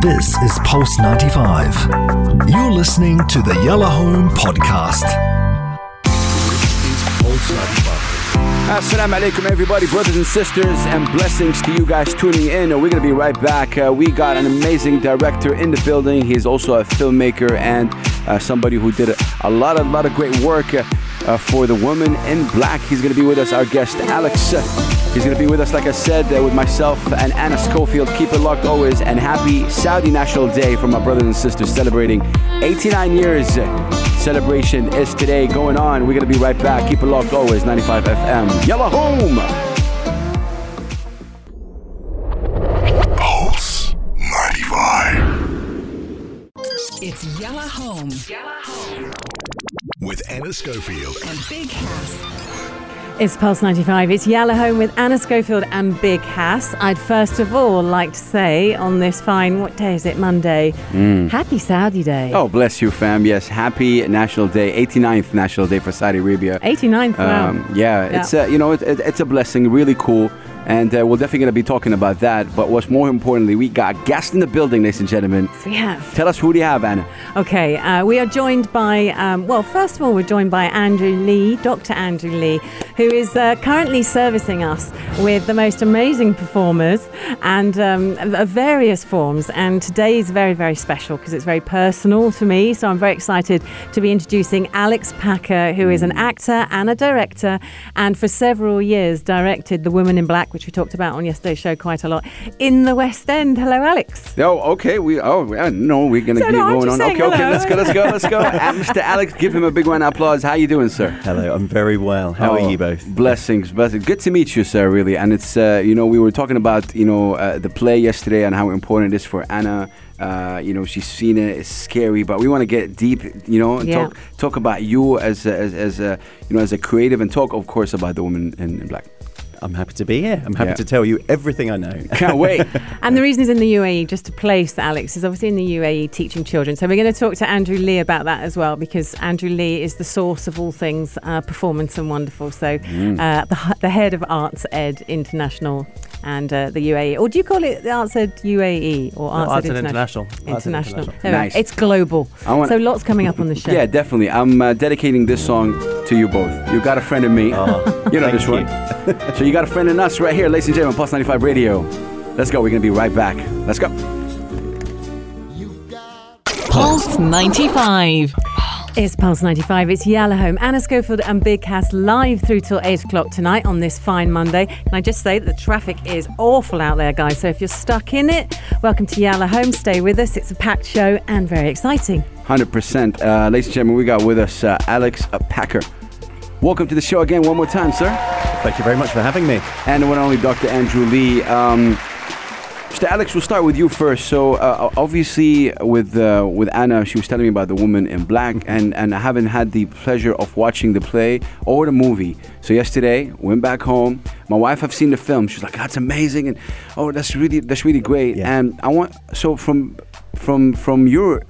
This is Pulse 95. You're listening to the Yalla Home Podcast. Assalamu alaikum, everybody, brothers and sisters, and blessings to you guys tuning in. We're gonna be right back. Uh, we got an amazing director in the building. He's also a filmmaker and uh, somebody who did a, a lot of lot of great work uh, uh, for the woman in black. He's gonna be with us. Our guest Alex. He's gonna be with us, like I said, uh, with myself and Anna Schofield. Keep it locked always, and happy Saudi National Day for my brothers and sisters celebrating 89 years celebration is today going on. We're going to be right back. Keep it locked always, 95 FM. Yalla Home! Pulse 95. It's Yalla Home With Anna Schofield. and Big Hass. It's Pulse 95. It's Yalla Home with Anna Schofield and Big Hass. I'd first of all like to say on this fine, what day is it? Monday. Happy Saudi Day. Oh, bless you, fam. Yes, happy National Day, 89th National Day for Saudi Arabia. 89th. Wow. Um, yeah, it's uh, you know it, it, it's a blessing, really cool, and uh, we're definitely gonna be talking about that. But what's more importantly, we got guests in the building, ladies and gentlemen. we have. Tell us who do you have, Anna? Okay, uh, we are joined by, um, well, first of all, we're joined by Andrew Lee, Dr. Andrew Lee, who is uh, currently servicing us with the most amazing performers and um, of various forms. And today is very, very special because it's very personal to me. So I'm very excited to be introducing Alex Packer, who is an actor and a director, and for several years directed The Woman in Black, which we talked about on yesterday's show quite a lot, in the West End. Hello, Alex. Oh, okay. We oh uh, no, we're gonna So, keep no, going on. saying Okay, okay. Let's go. Let's go. Let's go. Uh, Mr. Alex, give him a big round of applause. How you doing, sir? Hello, I'm very well. How Oh, are you both? Blessings, blessings. Good to meet you, sir. Really, and it's uh, you know we were talking about you know uh, the play yesterday and how important it is for Anna. Uh, you know she's seen it. It's scary, but we want to get deep. You know, and Yeah. talk talk about you as a, as as a you know as a creative, and talk of course about the woman in, in black. I'm happy to be here. I'm happy Yeah. to tell you everything I know. Can't wait. And the reason he's in the UAE, just to place Alex, is obviously in the UAE teaching children. So we're going to talk to Andrew Lee about that as well, because Andrew Lee is the source of all things uh, performance and wonderful. So uh, the, the head of Arts Ed International and uh, the UAE, or do you call it the Arts Ed UAE or Arts, Arts Ed Ed International? International. International. International. There we go. Nice. It's global. I want- so lots coming up on the show. yeah, definitely. I'm uh, dedicating this song to you both. You got a friend in me. Oh, you know thank this you. one. so you got a friend in us right here, ladies and gentlemen, Pulse 95 Radio. Let's go. We're gonna be right back. Let's go. Pulse 95. It's Pulse 95. It's Yalla Home. Anna Schofield and Big Hass live through till 8 o'clock tonight on this fine Monday. Can I just say that the traffic is awful out there, guys? So if you're stuck in it, welcome to Yalla Home. Stay with us. It's a packed show and very exciting. 100%. Uh, ladies and gentlemen, we got with us uh, Alex Packer. Welcome to the show again, one more time, sir. Thank you very much for having me. And the one and only Dr. Andrew Lee. Um, Mr. Alex, we'll start with you first. So, uh, obviously, with uh, with Anna, she was telling me about the woman in black, and, and I haven't had the pleasure of watching the play or the movie. So yesterday, went back home. My wife have seen the film. She's like, "That's amazing," and oh, that's really that's really great. Yeah. And I want so from from from your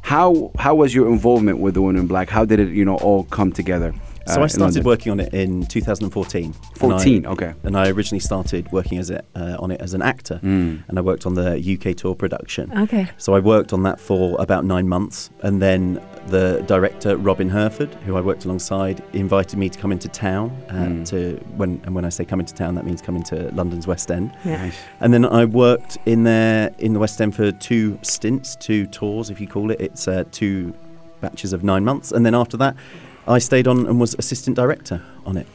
how how was your involvement with the woman in black? How did it you know all come together? So uh, I started working on it in 2014. 14, And I- okay. And I originally started working as a, uh, on it as an actor, Hmm. and I worked on the UK tour production. Okay. So I worked on that for about nine months, and then the director Robin Herford, who I worked alongside, invited me to come into town. Uh, Hmm. To when and when I say come into town, that means come into London's West End. Yeah. Nice. And then I worked in there in the West End for two stints, two tours, if you call it. It's uh, two batches of nine months, and then after that, I stayed on and was assistant director on it.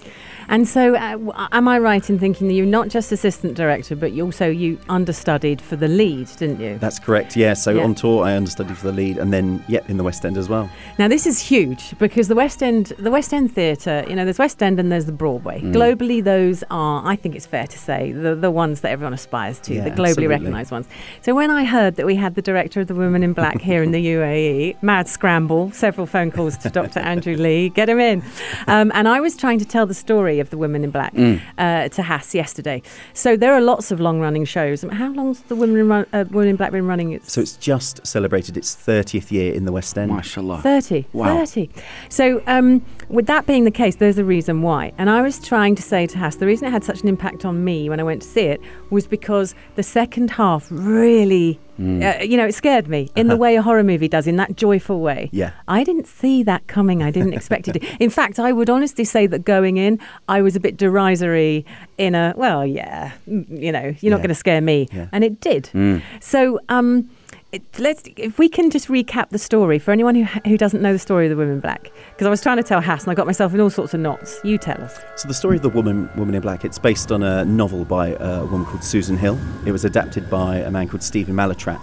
And so, uh, am I right in thinking that you're not just assistant director, but you also you understudied for the lead, didn't you? That's correct. Yeah. So Yeah. on tour, I understudied for the lead, and then yeah, in the West End as well. Now this is huge because the West End, the West End Theatre, you know, there's West End and there's the Broadway. Mm. Globally, those are, I think it's fair to say, the the ones that everyone aspires to, Yeah, the globally recognised ones. So when I heard that we had the director of the Women in Black here in the UAE, mad scramble, several phone calls to Dr. Andrew Lee, get him in, um, and I was trying to tell the story of the Women in Black uh, to Hass yesterday. So there are lots of long-running shows. How long's the Women in, Run- uh, Women in Black been running? It's So it's just celebrated its 30th year in the West End. Mashallah. 30. Wow. 30. So, um, with that being the case, there's a reason why. And I was trying to say to Hass, the reason it had such an impact on me when I went to see it was because the second half really Uh, you know, it scared me in the way a horror movie does, in that joyful way. Yeah. I didn't see that coming. I didn't expect it. In fact, I would honestly say that going in, I was a bit derisory in a, well, yeah, mm, you know, you're not going to scare me. Yeah. And it did. So, um, let's if we can just recap the story for anyone who who doesn't know the story of the woman in Black, because I was trying to tell Hass and I got myself in all sorts of knots. You tell us. So the story of the woman, woman in black, it's based on a novel by uh, a woman called Susan Hill. It was adapted by a man called Stephen Mallatratt,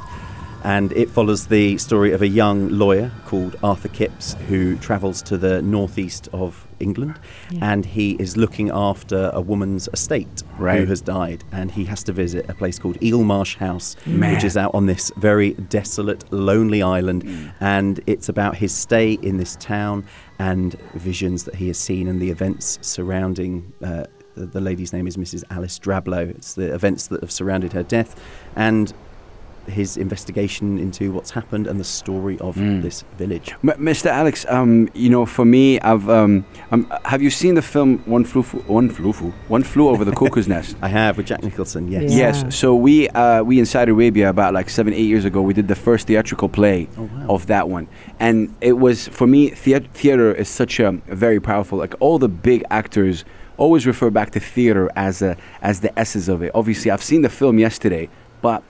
and it follows the story of a young lawyer called Arthur Kipps who travels to the northeast of England, and he is looking after a woman's estate Right. who has died, and he has to visit a place called Eel Marsh House, Man. which is out on this very desolate, lonely island, and it's about his stay in this town and visions that he has seen and the events surrounding. Uh, the, the lady's name is Mrs. Alice Drablow. It's the events that have surrounded her death, and his investigation into what's happened and the story of this village. M- Mr. Alex, um, you know, for me, I've um, um, have you seen the film One Flew Fo- One Flew Fo- One Flew Over the Cuckoo's Nest? I have with Jack Nicholson. Yes. Yeah. Yes. So we uh, we in Saudi Arabia about like seven eight years ago we did the first theatrical play Oh, wow. of that one, and it was for me thea- theater is such a very powerful. Like all the big actors always refer back to theater as a as the essence of it. Obviously, I've seen the film yesterday, but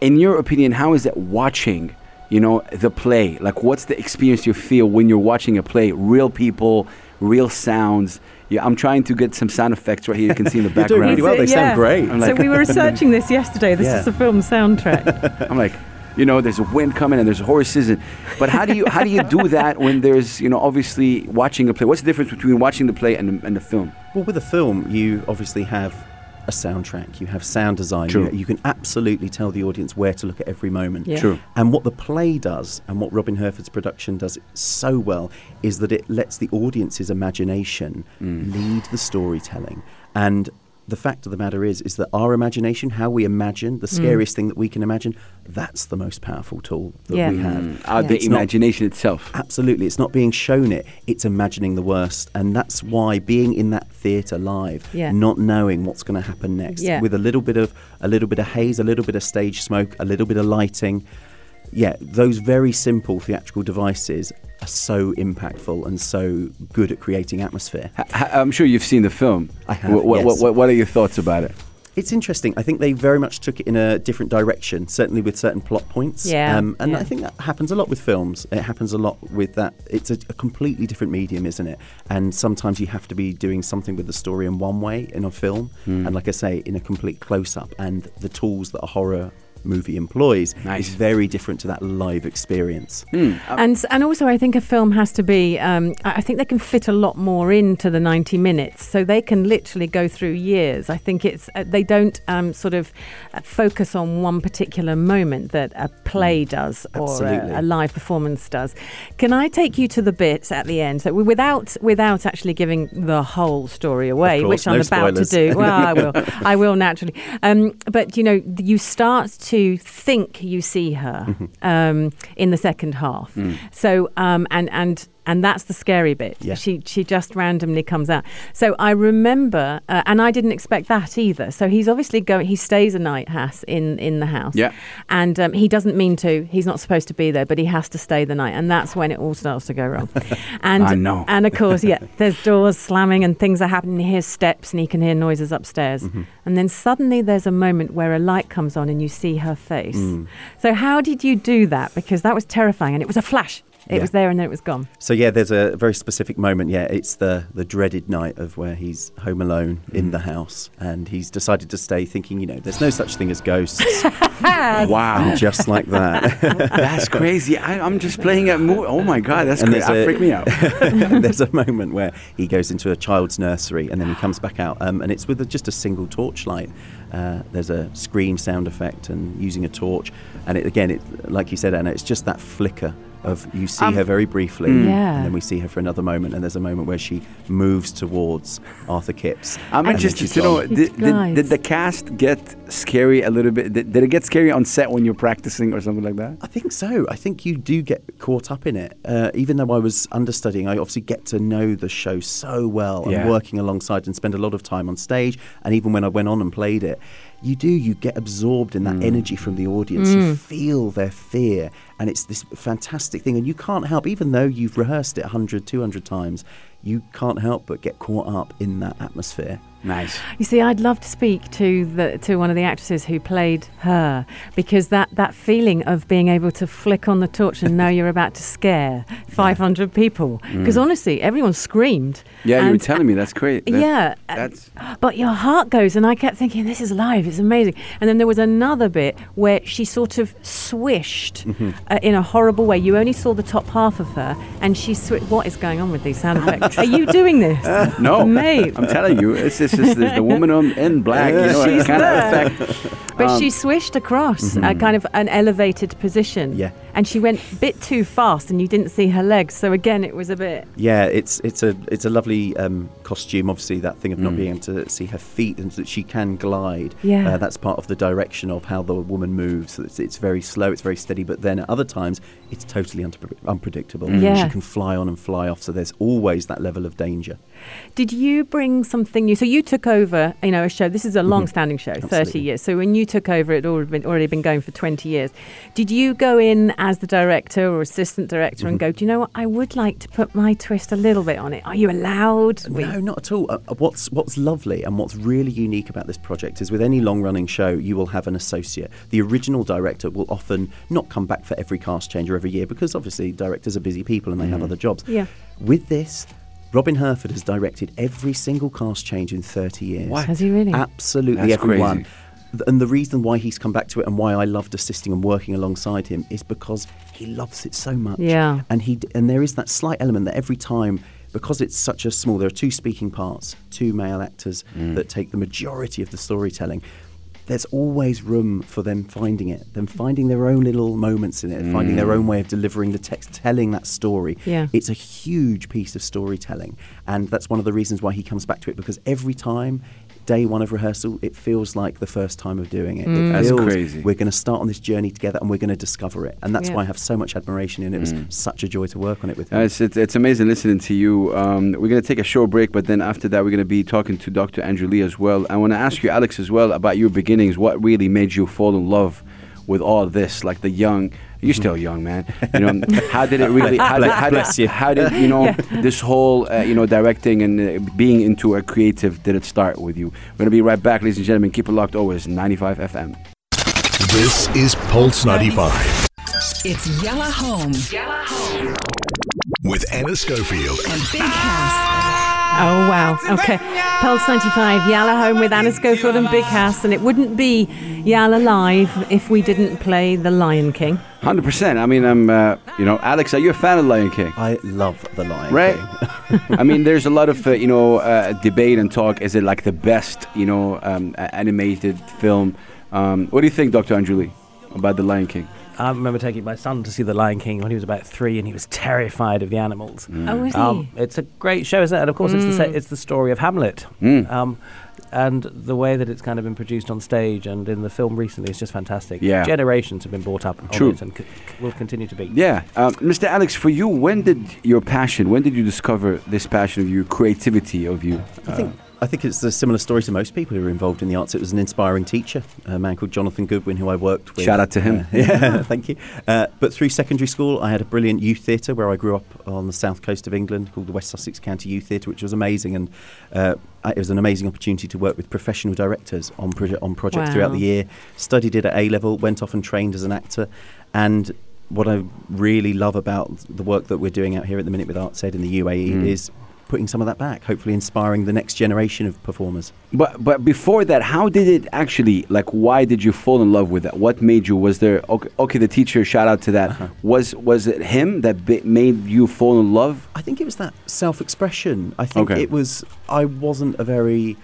in your opinion, how is it watching? You know the play. Like, what's the experience you feel when you're watching a play? Real people, real sounds. Yeah, I'm trying to get some sound effects right here. You can see in the You're doing background. really well. They sound great. I'm so we were researching this yesterday. This Yeah. is the film soundtrack. I'm like, you know, there's a wind coming and there's horses, and but how do you how do you do that when there's you know obviously watching a play? What's the difference between watching the play and and the film? Well, with a film, you obviously have a soundtrack, you have sound design. True. You, you can absolutely tell the audience where to look at every moment. Yeah. True. And what the play does, and what Robin Herford's production does so well, is that it lets the audience's imagination Mm. lead the storytelling. And the fact of the matter is, is that our imagination, how we imagine, Mm. the scariest thing that we can imagine, that's the most powerful tool that Yeah. we have. Uh, the It's not- imagination itself. Absolutely, it's not being shown it; it's imagining the worst, and that's why being in that theatre live, Yeah. not knowing what's going to happen next, Yeah. with a little bit of a little bit of haze, a little bit of stage smoke, a little bit of lighting, yeah, those very simple theatrical devices are so impactful and so good at creating atmosphere. H- h- I'm sure you've seen the film. I have, What, what, yes. what, what are your thoughts about it? It's interesting. I think they very much took it in a different direction, certainly with certain plot points. Yeah, Um, and yeah. I think that happens a lot with films. It happens a lot with that. It's a, a completely different medium, isn't it? And sometimes you have to be doing something with the story in one way in a film, Hmm. and like I say, in a complete close up. And the tools that a horror movie employs Nice. is very different to that live experience. and and also, I think a film has to be. Um, I I think they can fit a lot more into the ninety minutes, so they can literally go through years. I think it's uh, they don't um, sort of uh, focus on one particular moment that a play does or a, a live performance does. Can I take you to the bit at the end? So without without actually giving the whole story away, course, which I'm no about spoilers. to do. Well, I will. I will naturally. Um, but you know, you start to think you see her Mm-hmm. um, in the second half. So um, and and and that's the scary bit. Yeah. She she just randomly comes out. So I remember, uh, and I didn't expect that either. So he's obviously going. He stays a night, Hass, in in the house. Yeah. And um, he doesn't mean to. He's not supposed to be there, but he has to stay the night, and that's when it all starts to go wrong. And I know. And of course, yeah, there's doors slamming and things are happening. He hears steps and he can hear noises upstairs. Mm-hmm. And then suddenly there's a moment where a light comes on and you see her face. Mm. So how did you do that? Because that was terrifying, and it was a flash. It Yeah. was there and then it was gone. So yeah, there's a very specific moment. Yeah, it's the the dreaded night of where he's home alone in the house, and he's decided to stay, thinking, you know, there's no such thing as ghosts. Wow, just like that, that's crazy. I, I'm just playing a movie. Oh my god, that's And crazy. there's That a- freaked me out. there's a moment where he goes into a child's nursery, and then he comes back out, um, and it's with a, just a single torchlight. Uh, there's a scream sound effect and using a torch, and it, again, it like you said, Anna, it's just that flicker of you see Um, her very briefly, Yeah. and then we see her for another moment, and there's a moment where she moves towards Arthur Kipps. I'm interested to know did, did, did the cast get scary a little bit? Did, did it get scary on set when you're practicing or something like that? I think so. I think you do get caught up in it. Uh, even though I was understudying, I obviously get to know the show so well Yeah. and working alongside and spend a lot of time on stage. And even when I went on and played it, you do you get absorbed in that Mm. energy from the audience. You feel their fear and it's this fantastic thing and you can't help even though you've rehearsed it 100 200 times you can't help but get caught up in that atmosphere Nice. You see, I'd love to speak to the to one of the actresses who played her because that, that feeling of being able to flick on the torch and know you're about to scare 500 people. Because honestly, everyone screamed. Mm. Yeah, you were telling me that's great. That- yeah, That's but your heart goes, and I kept thinking, this is live, it's amazing. And then there was another bit where she sort of swished Mm-hmm. uh, in a horrible way. You only saw the top half of her, and she swished. What is going on with these sound effects? Are you doing this? no, Mate. I'm telling you, it's this is the, the woman in black. You know, She's kind there. of effect. But Um, she swished across a kind of an elevated position. Yeah. And she went a bit too fast, and you didn't see her legs. So again, it was a bit. Yeah, it's it's a it's a lovely um, costume. Obviously, that thing of Mm. not being able to see her feet and that she can glide. Yeah. uh, that's part of the direction of how the woman moves. So it's, it's very slow, it's very steady. But then at other times, it's totally unpre- unpredictable. Mm. Yeah. She can fly on and fly off. So there's always that level of danger. Did you bring something new? So you took over, you know, a show. This is a long-standing show, thirty Mm-hmm. Years. So when you took over, it already been already been going for twenty years. Did you go in as the director or assistant director and Mm-hmm. go? Do you know what? I would like to put my twist a little bit on it. Are you allowed? We- No, not at all. Uh, uh, what's what's lovely and what's really unique about this project is with any long-running show, you will have an associate. The original director will often not come back for every cast change or every year because obviously directors are busy people and they have other jobs. Yeah. With this, Robin Herford has directed every single cast change in 30 years. What? Has he really? Absolutely That's everyone. crazy. And the reason why he's come back to it and why I loved assisting and working alongside him is because he loves it so much. Yeah. And he and there is that slight element that every time because it's such a small there are two speaking parts, two male actors mm. that take the majority of the storytelling. There's always room for them finding it, them finding their own little moments in it, finding their own mm. way of delivering the text, telling that story. Yeah. It's a huge piece of storytelling. And that's one of the reasons why he comes back to it because every time, day one of rehearsal, it feels like the first time of doing it. it That's crazy. We're going to start on this journey together and we're going to discover it. And that's Yeah. why I have so much admiration and it was such a joy to work on it with him. Uh, it's, it's, it's amazing listening to you. Um, we're going to take a short break, but then after that, we're going to be talking to Dr. Andrew Lee as well. I want to ask you, Alex, as well, about your beginnings. What really made you fall in love with all this? Like the young, you're still young, man. You know, how did it really? How did, how Bless did, you. How did you know this whole, uh, you know, directing and uh, being into a creative? Did it start with you? We're going to be right back, ladies and gentlemen. Keep it locked. Always 95 FM. This is Pulse 95 It's Yella Home with Anna Schofield. and Big Hass. Oh wow! Okay, Pulse ninety five, Yalla home with Anna Schofield and Big Hass, and it wouldn't be Yalla live if we didn't play The Lion King. 100%. I mean, I'm, uh, you know, Alex, are you a fan of Lion King? I love The Lion King. Right. King. I mean, there's a lot of uh, you know uh, debate and talk. Is it like the best you know um, animated film? Um, what do you think, Dr. Andrew Lee, about the Lion King? I remember taking my son to see The Lion King when he was about three, and he was terrified of the animals. Oh, is he? Um, it's a great show, isn't it? And of course, it's the sa- it's the story of Hamlet, Mm. um, and the way that it's kind of been produced on stage and in the film recently is just fantastic. Yeah. generations have been brought up on True. it and c- c- will continue to be. Yeah, um, Mr. Alex, for you, when did your passion? When did you discover this passion of you, creativity of you? I think I think it's a similar story to most people who are involved in the arts. It was an inspiring teacher, a man called Jonathan Goodwin, who I worked with. Shout out to him. Uh, yeah, thank you. Uh, but through secondary school, I had a brilliant youth theatre where I grew up on the south coast of England called the West Sussex County Youth Theatre, which was amazing. And uh, it was an amazing opportunity to work with professional directors on, proje- on projects throughout the year. Studied it at A level, went off and trained as an actor. And what I really love about the work that we're doing out here at the minute with Arts Ed in the UAE Mm. is putting some of that back, hopefully inspiring the next generation of performers. But but before that, how did it actually like? Why did you fall in love with that? What made you? Was there okay? okay the teacher, shout out to that. Uh-huh. Was was it him that bi- made you fall in love? I think it was that self-expression. I think Okay. it was. I wasn't a very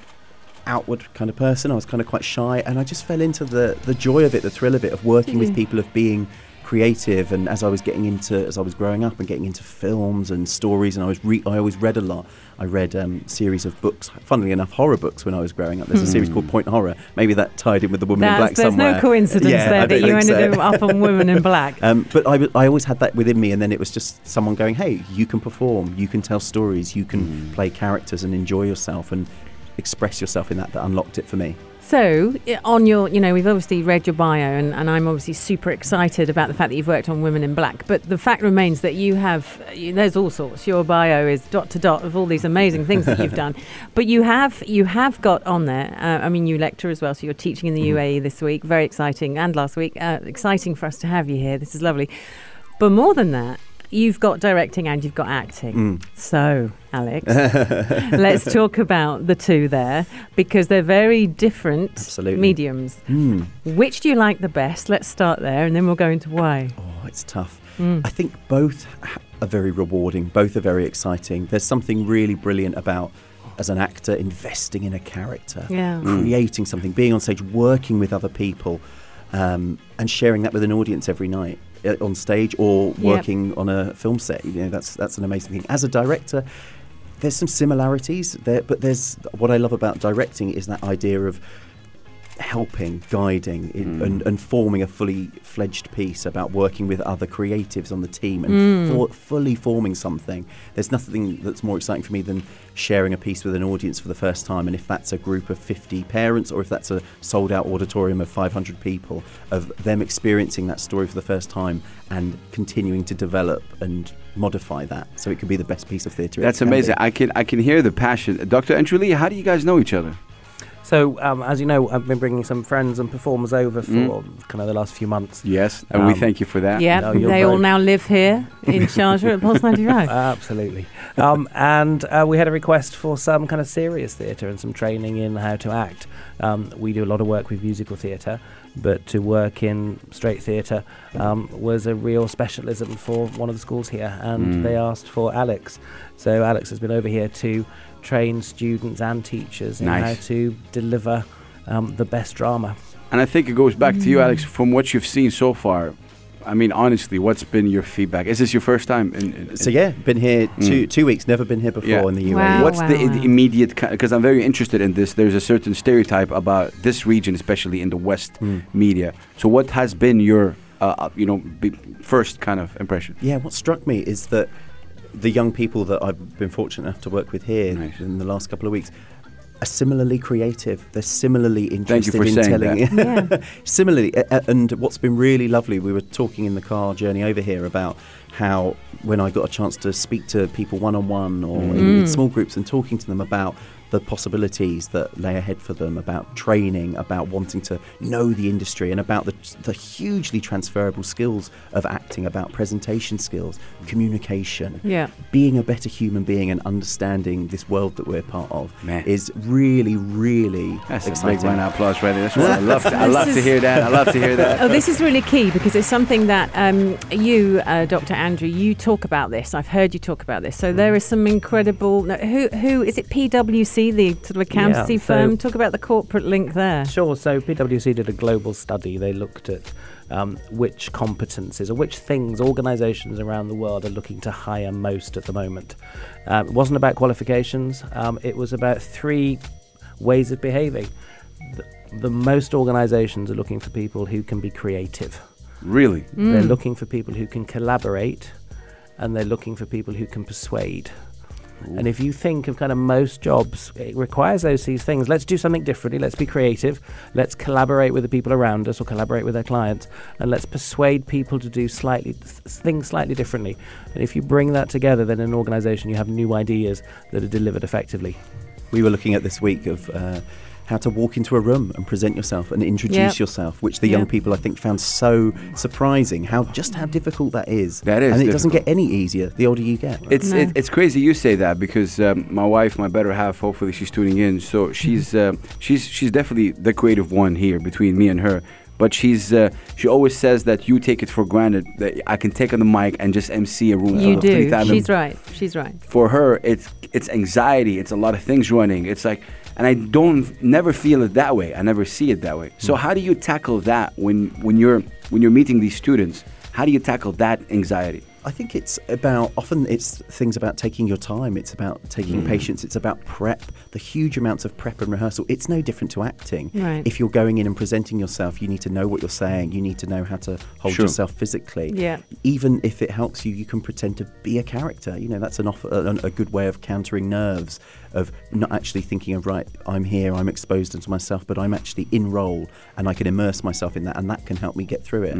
outward kind of person. I was kind of quite shy, and I just fell into the the joy of it, the thrill of it, of working with people, of being creative. And as I was getting into, as I was growing up and getting into films and stories, and I was re- I always read a lot. I read um, series of books, funnily enough, horror books when I was growing up. There's a series called Point Horror. Maybe that tied in with the Woman in That's, Black there's somewhere. no coincidence Yeah, there that you ended so. up on Women in Black. Um, but I, w- I always had that within me, and then it was just someone going, "Hey, you can perform, you can tell stories, you can play characters and enjoy yourself and express yourself in that." That unlocked it for me. So, on your, you know, we've obviously read your bio, and, and I'm obviously super excited about the fact that you've worked on Women in Black. But the fact remains that you have, there's all sorts. Your bio is dot to dot of all these amazing things that you've done. But you have, you have got on there. Uh, I mean, you lecture as well, so you're teaching in the UAE this week. Very exciting, and last week. Uh, exciting for us to have you here. This is lovely. But more than that, you've got directing and you've got acting. So, Alex, let's talk about the two there because they're very different Absolutely. mediums. Hmm. Which do you like the best? Let's start there and then we'll go into why. Oh, it's tough. Mm. I think both are very rewarding. Both are very exciting. There's something really brilliant about, as an actor, investing in a character, Yeah. creating something, being on stage, working with other people, um, and sharing that with an audience every night Uh, on stage or Yep. working on a film set. You know, that's that's an amazing thing. As a director, there's some similarities there, but there's what I love about directing is that idea of helping, guiding, in, hmm. and, and forming a fully fledged piece about working with other creatives on the team and hmm. for, fully forming something. There's nothing that's more exciting for me than sharing a piece with an audience for the first time. And if that's a group of 50 parents or if that's a sold out auditorium of 500 people, of them experiencing that story for the first time and continuing to develop and modify that so it can be the best piece of theatre. That's can be. amazing. I can I can hear the passion. Dr. Andrew Lee, how do you guys know each other? So, um, as you know, I've been bringing some friends and performers over for Mm. kind of the last few months. Yes, and we Um, thank you for that. Yeah, No, they all now live here in Sharjah at Pulse 95. Absolutely. Um, and uh, we had a request for some kind of serious theatre and some training in how to act. Um, we do a lot of work with musical theatre, but to work in straight theatre um, was a real specialism for one of the schools here, and Mm. they asked for Alex. So Alex has been over here to train students and teachers in Nice. how to deliver um, the best drama. And I think it goes back to you, Alex, from what you've seen so far. I mean, honestly, what's been your feedback? Is this your first time? In, in, So yeah, been here two Mm. two weeks. Never been here before Yeah. in the UAE. Wow. What's the, wow. the immediate? Because I'm very interested in this. There's a certain stereotype about this region, especially in the West Mm. media. So, what has been your, uh, uh, you know, be, first kind of impression? Yeah, what struck me is that the young people that I've been fortunate enough to work with here Nice. in the last couple of weeks are similarly creative. They're similarly Thank you interested for in saying telling. Yeah. similarly, a- a- and what's been really lovely, we were talking in the car journey over here about how when I got a chance to speak to people one on one or in, in Mm. small groups and talking to them about the possibilities that lay ahead for them, about training, about wanting to know the industry, and about the, the hugely transferable skills of acting, about presentation skills, communication, Yeah. being a better human being, and understanding this world that we're part of Man. is really, really That's a big exciting. round of applause right there. That's what I love. To, I This love to hear that. I love to hear that. Oh, this is really key because it's something that um, you, uh, Dr. Andrew, you talk about this. I've heard you talk about this. So there is some incredible. No, who who is it? PwC, the sort of accountancy Yeah, so- firm. Talk about the corporate link there. Sure. So PwC did a global study. They looked at um, which competencies or which things organisations around the world are looking to hire most at the moment. Um, it wasn't about qualifications. Um, it was about three ways of behaving. The, the most organisations are looking for people who can be creative. Really? They're Mm. looking for people who can collaborate, and they're looking for people who can persuade. And if you think of kind of most jobs, it requires those these things. Let's do something differently. Let's be creative. Let's collaborate with the people around us or collaborate with our clients. And let's persuade people to do slightly th- things slightly differently. And if you bring that together, then in an organization, you have new ideas that are delivered effectively. We were looking at this week of uh, how to walk into a room and present yourself and introduce Yep. yourself, which the Yep. young people I think found so surprising. How just how difficult that is. That is and it doesn't get any easier the older you get. It's No. it, it's crazy you say that because um, my wife, my better half, hopefully she's tuning in. So she's uh, she's she's definitely the creative one here between me and her. But she's uh, she always says that you take it for granted that I can take on the mic and just MC a room. You do. She's right. She's right. for her it's it's anxiety it's a lot of things running it's like and i don't never feel it that way i never see it that way so how do you tackle that when when you're when you're meeting these students how do you tackle that anxiety I think it's about often it's things about taking your time. It's about taking Mm. patience. It's about prep. The huge amounts of prep and rehearsal. It's no different to acting. Right. If you're going in and presenting yourself, you need to know what you're saying. You need to know how to hold Sure. yourself physically. Yeah. Even if it helps you, you can pretend to be a character. You know, that's an offer, a, a good way of countering nerves. Of not actually thinking of right, I'm here, I'm exposed into myself, but I'm actually in role, and I can immerse myself in that, and that can help me get through it.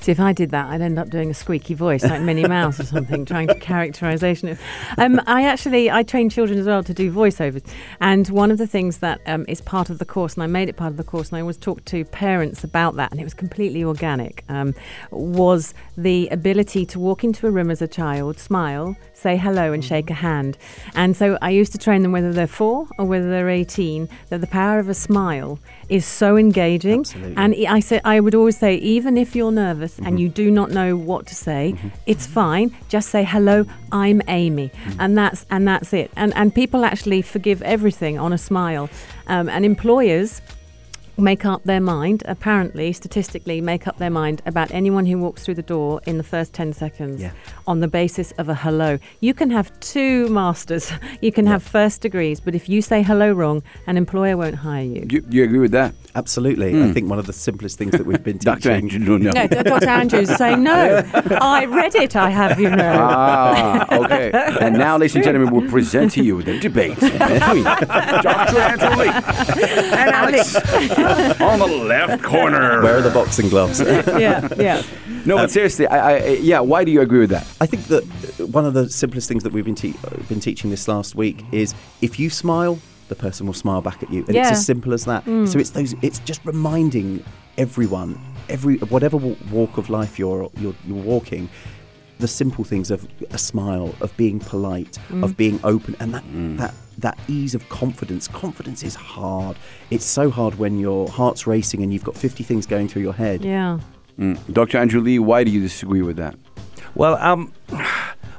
See, if I did that, I'd end up doing a squeaky voice like Minnie Mouse or something, trying to characterization it. Um, I actually I train children as well to do voiceovers, and one of the things that um, is part of the course, and I made it part of the course, and I always talk to parents about that, and it was completely organic. Um, was the ability to walk into a room as a child, smile, say hello, and shake a hand, and so I used to train them whether they're four or whether they're eighteen that the power of a smile is so engaging, Absolutely. and I said I would always say even if you're nervous and mm-hmm. you do not know what to say, mm-hmm. it's fine. Just say hello. I'm Amy, mm-hmm. and that's and that's it. And and people actually forgive everything on a smile, um, and employers make up their mind apparently statistically make up their mind about anyone who walks through the door in the first 10 seconds Yeah. on the basis of a hello you can have two masters you can have first degrees but if you say hello wrong an employer won't hire you You, you agree with that? Absolutely. I think one of the simplest things that we've been Dr. teaching. Andrew, no. No, Dr. Andrews is saying no. I read it. I have you know. Ah, okay. And now, ladies and gentlemen, we'll present to you the debate between Dr. Andrew Lee and Alex on the left corner. Where are the boxing gloves? yeah, yeah. No, but um, seriously, I, I, yeah. Why do you agree with that? I think that one of the simplest things that we've been, te- uh, been teaching this last week is if you smile, the person will smile back at you, and it's as simple as that. Mm. So it's those. It's just reminding everyone, every whatever walk of life you're you're, you're walking. The simple things of a smile, of being polite, of mm. being open, and that mm. that that ease of confidence. Confidence is hard. It's so hard when your heart's racing and you've got 50 things going through your head. Yeah. Mm. Dr. Andrew Lee, why do you disagree with that? Well, um,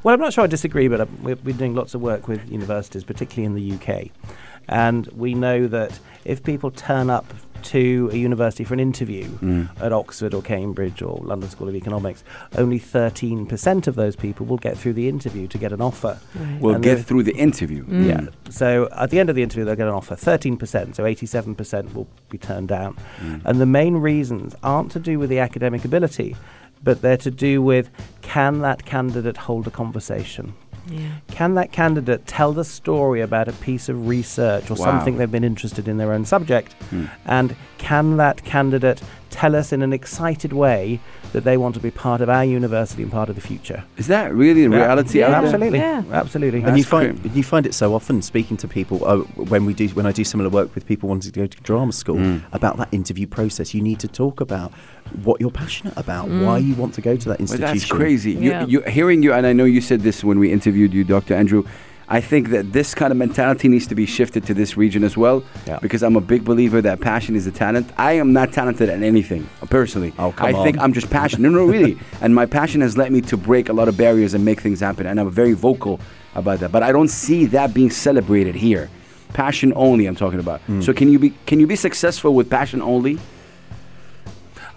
well, I'm not sure I disagree, but uh, we're, we're doing lots of work with universities, particularly in the UK, and we know that if people turn up to a university for an interview mm. at Oxford or Cambridge or London School of Economics, only 13% of those people will get through the interview to get an offer. Right. We'll get through the interview. Mm. Yeah. So at the end of the interview, they'll get an offer. 13%, so 87% will be turned down. Mm. And the main reasons aren't to do with the academic ability, but they're to do with can that candidate hold a conversation? Yeah. Can that candidate tell the story about a piece of research or Wow. something they've been interested in their own subject? Hmm. And can that candidate tell us in an excited way that they want to be part of our university and part of the future? Is that really the Yeah. reality Yeah. out there? Absolutely. Yeah. Absolutely. and you find great. you find it so often speaking to people uh, when we do when I do similar work with people wanting to go to drama school Mm. about that interview process. You need to talk about what you're passionate about, why you want to go to that But institution. that's crazy. Yeah. You, you, hearing you, and I know you said this when we interviewed you, Dr. Andrew. I think that this kind of mentality needs to be shifted to this region as well. Yeah. Because I'm a big believer that passion is a talent. I am not talented at anything, personally. Oh, come I think. I'm just passionate. No, no, really. and my passion has led me to break a lot of barriers and make things happen. And I'm very vocal about that. But I don't see that being celebrated here. Passion only, I'm talking about. Hmm. So can you be can you be successful with passion only?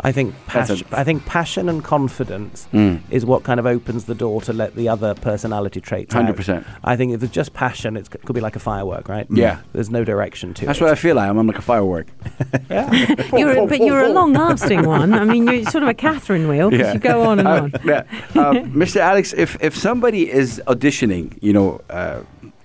I think That's a- passion, I think passion and confidence Mm. is what kind of opens the door to let the other personality traits 100%. I think if it's just passion, it could be like a firework, right? Yeah. There's no direction to That's it. what I feel like. I'm, I'm like a firework. yeah. You're, but you're a long-lasting one. I mean, you're sort of a Catherine wheel. 'cause You go on and Uh, on. yeah. Uh, Mr. Alex, if if somebody is auditioning, you know, uh,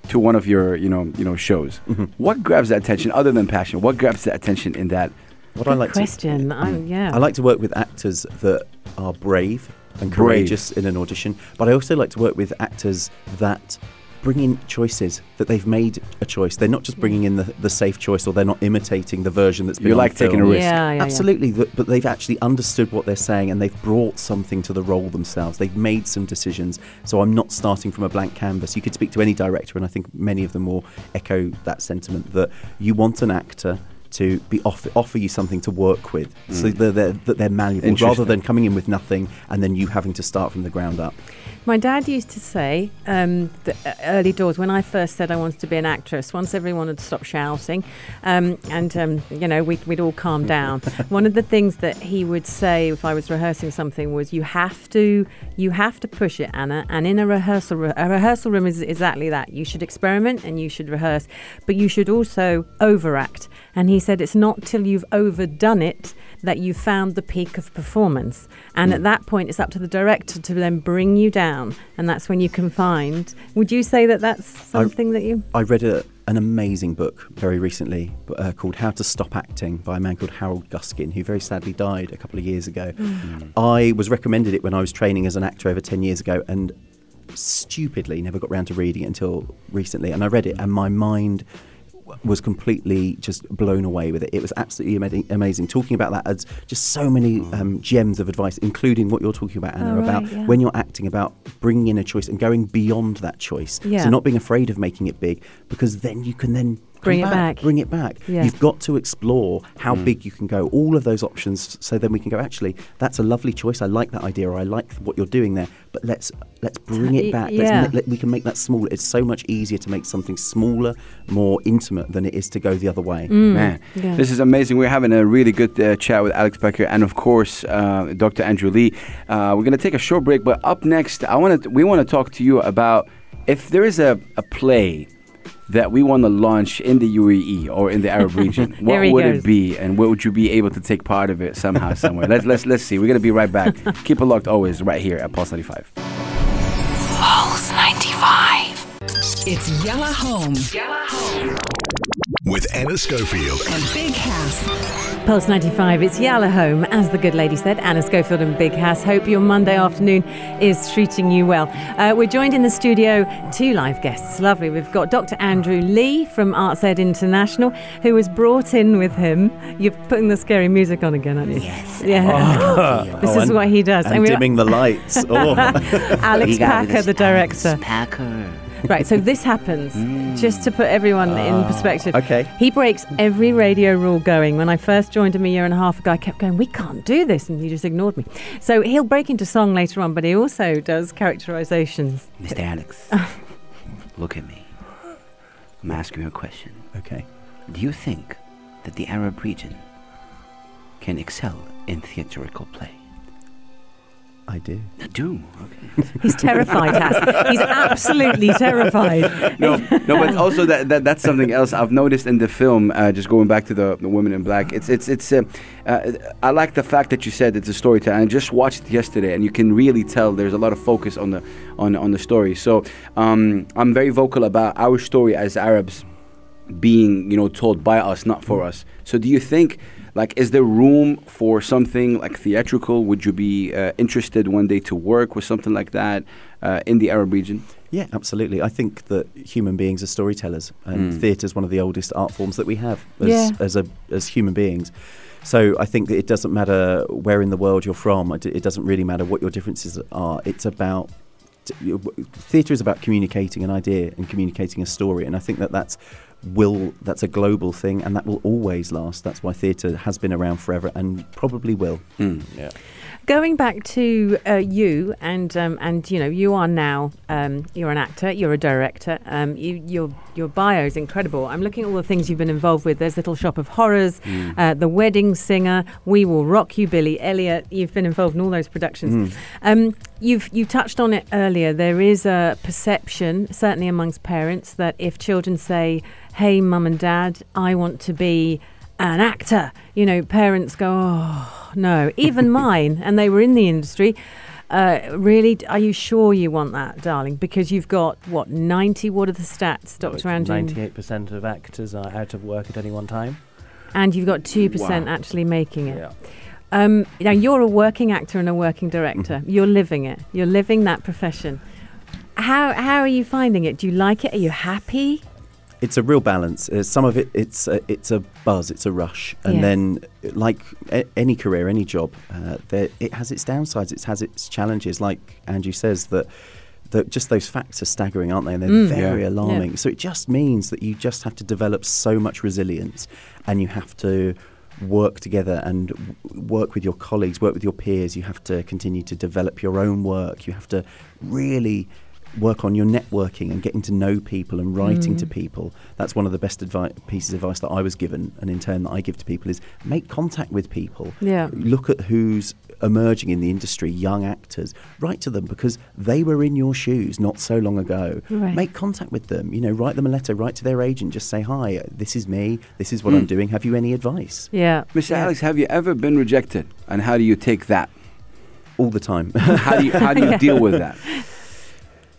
to one of your, you know, you know, shows, Mm-hmm. what grabs that attention other than passion? What grabs the attention in that? What I Good like to question. I, yeah. I like to work with actors that are brave and Brave. courageous in an audition, but I also like to work with actors that bring in choices that they've made a choice. They're not just bringing in the, the safe choice or they're not imitating the version that's been You on like taking a risk. Yeah, yeah, yeah. Absolutely, th- but they've actually understood what they're saying and they've brought something to the role themselves. They've made some decisions. So I'm not starting from a blank canvas. You could speak to any director, and I think many of them will echo that sentiment that you want an actor to be offer, offer you something to work with, so Mm. that they're, that they're malleable, rather than coming in with nothing and then you having to start from the ground up. My dad used to say, um, the uh, early doors, when I first said I wanted to be an actress, once everyone had stopped shouting um, and, um, you know, we'd, we'd all calm down. One of the things that he would say if I was rehearsing something was, you have to, you have to push it, Anna. And in a rehearsal, ro- a rehearsal room is exactly that. You should experiment and you should rehearse, but you should also overact. And he said, it's not till you've overdone it that you found the peak of performance. And at mm. that point, it's up to the director to then bring you down. And that's when you can find. Would you say that that's something that you. I read a, an amazing book very recently uh, called How to Stop Acting by a man called Harold Guskin, who very sadly died a couple of years ago. Mm. Mm. I was recommended it when I was training as an actor over 10 years ago and stupidly never got round to reading it until recently. And I read it and my mind was completely just blown away with it. It was absolutely ama- amazing. Talking about that as just so many um, gems of advice, including what you're talking about, Anna, Oh, right, about yeah. when you're acting, about bringing in a choice and going beyond that choice. Yeah. So not being afraid of making it big, because then you can then come Bring it back. Bring it back. Yeah. You've got to explore how big you can go. All of those options, so then we can go. Actually, that's a lovely choice. I like that idea, or I like what you're doing there. But let's let's bring it back. Let's yeah. let, we can make that smaller. It's so much easier to make something smaller, more intimate than it is to go the other way. Man, Yeah. this is amazing. We're having a really good uh, chat with Alex Packer and, of course, uh, Dr. Andrew Lee. Uh, we're going to take a short break, but up next, I want to. We want to talk to you about if there is a, a play that we want to launch in the UAE or in the Arab region. what There he would goes. it be, and what would you be able to take part of it somehow, somewhere? let's let's let's see. We're going to be right back. Keep it locked always right here at Pulse 95. Pulse 95. It's Yella Home. Yella Home. With Anna Schofield. And Big Hass. Pulse 95, it's Yalla Home, as the good lady said. Anna Schofield and Big Hass. Hope your Monday afternoon is treating you well. Uh, we're joined in the studio, two live guests. Lovely. We've got Dr. Andrew Lee from Arts Ed International, who was brought in with him. You're putting the scary music on again, aren't you? Yes. Yeah. this Oh, is and- what he does. And we- dimming the lights. Oh. Alex Packer, the director. Packer. Right, so this happens just to put everyone in ah, perspective. okay. He breaks every radio rule going. When I first joined him a year and a half ago, I kept going, We can't do this. And he just ignored me. So he'll break into song later on, but he also does characterizations. Mr. Alex, look at me. I'm asking you a question. okay. Do you think that the Arab region can excel in theatrical play? I do. I do. Okay. He's terrified, Hass. He's absolutely terrified. no, no, but also that, that that's something else I've noticed in the film. Uh, just going back to the, the women in black, it's it's it's. Uh, uh, I like the fact that you said it's a storytelling. I just watched it yesterday, and you can really tell there's a lot of focus on the on on the story. So um, I'm very vocal about our story as Arabs being you know told by us, not for us. So do you think? Like, is there room for something like theatrical? Would you be uh, interested one day to work with something like that uh, in the Arab region? Yeah, absolutely. I think that human beings are storytellers, and theatre is one of the oldest art forms that we have as, Yeah. as, a, as human beings. So I think that it doesn't matter where in the world you're from. It, it doesn't really matter what your differences are. It's about t- you- w- theatre is about communicating an idea and communicating a story, and I think that that's will that's a global thing, and that will always last. That's why theatre has been around forever and probably will. Hmm, Going back to uh, you and um, and you know you are now um, you're an actor, you're a director. Um, you, your your bio is incredible. I'm looking at all the things you've been involved with. There's Little Shop of Horrors, uh, The Wedding Singer, We Will Rock You, Billy Elliot. You've been involved in all those productions. Um, you've you touched on it earlier. There is a perception, certainly amongst parents, that if children say, "Hey, mum and dad, I want to be." An actor. You know, parents go, oh, no, even mine, and they were in the industry. Uh, really, are you sure you want that, darling? Because you've got, what, 90? What are the stats, Dr. Andrew? Ninety-eight percent of actors are out of work at any one time. And you've got 2% actually making it. Um, now, you're a working actor and a working director. You're living it. You're living that profession. How, how are you finding it? Do you like it? Are you happy? It's a real balance. Uh, some of it, it's a, it's a buzz, it's a rush, and Yeah. then, like a- any career, any job, uh, there, it has its downsides, it has its challenges. Like Andrew says, that the, just those facts are staggering, aren't they? And they're Mm. very Yeah. alarming. Yeah. So it just means that you just have to develop so much resilience, and you have to work together and w- work with your colleagues, work with your peers. You have to continue to develop your own work. You have to really work on your networking and getting to know people and writing Mm. to people. That's one of the best advi- pieces of advice that I was given, and in turn that I give to people is make contact with people. Yeah. Look at who's emerging in the industry, young actors. Write to them because they were in your shoes not so long ago. Right. Make contact with them. You know, write them a letter. Write to their agent. Just say hi. This is me. This is what I'm doing. Have you any advice? Yeah. Mr. yeah. Alex, have you ever been rejected? And how do you take that? All the time. How do you, how do you deal with that?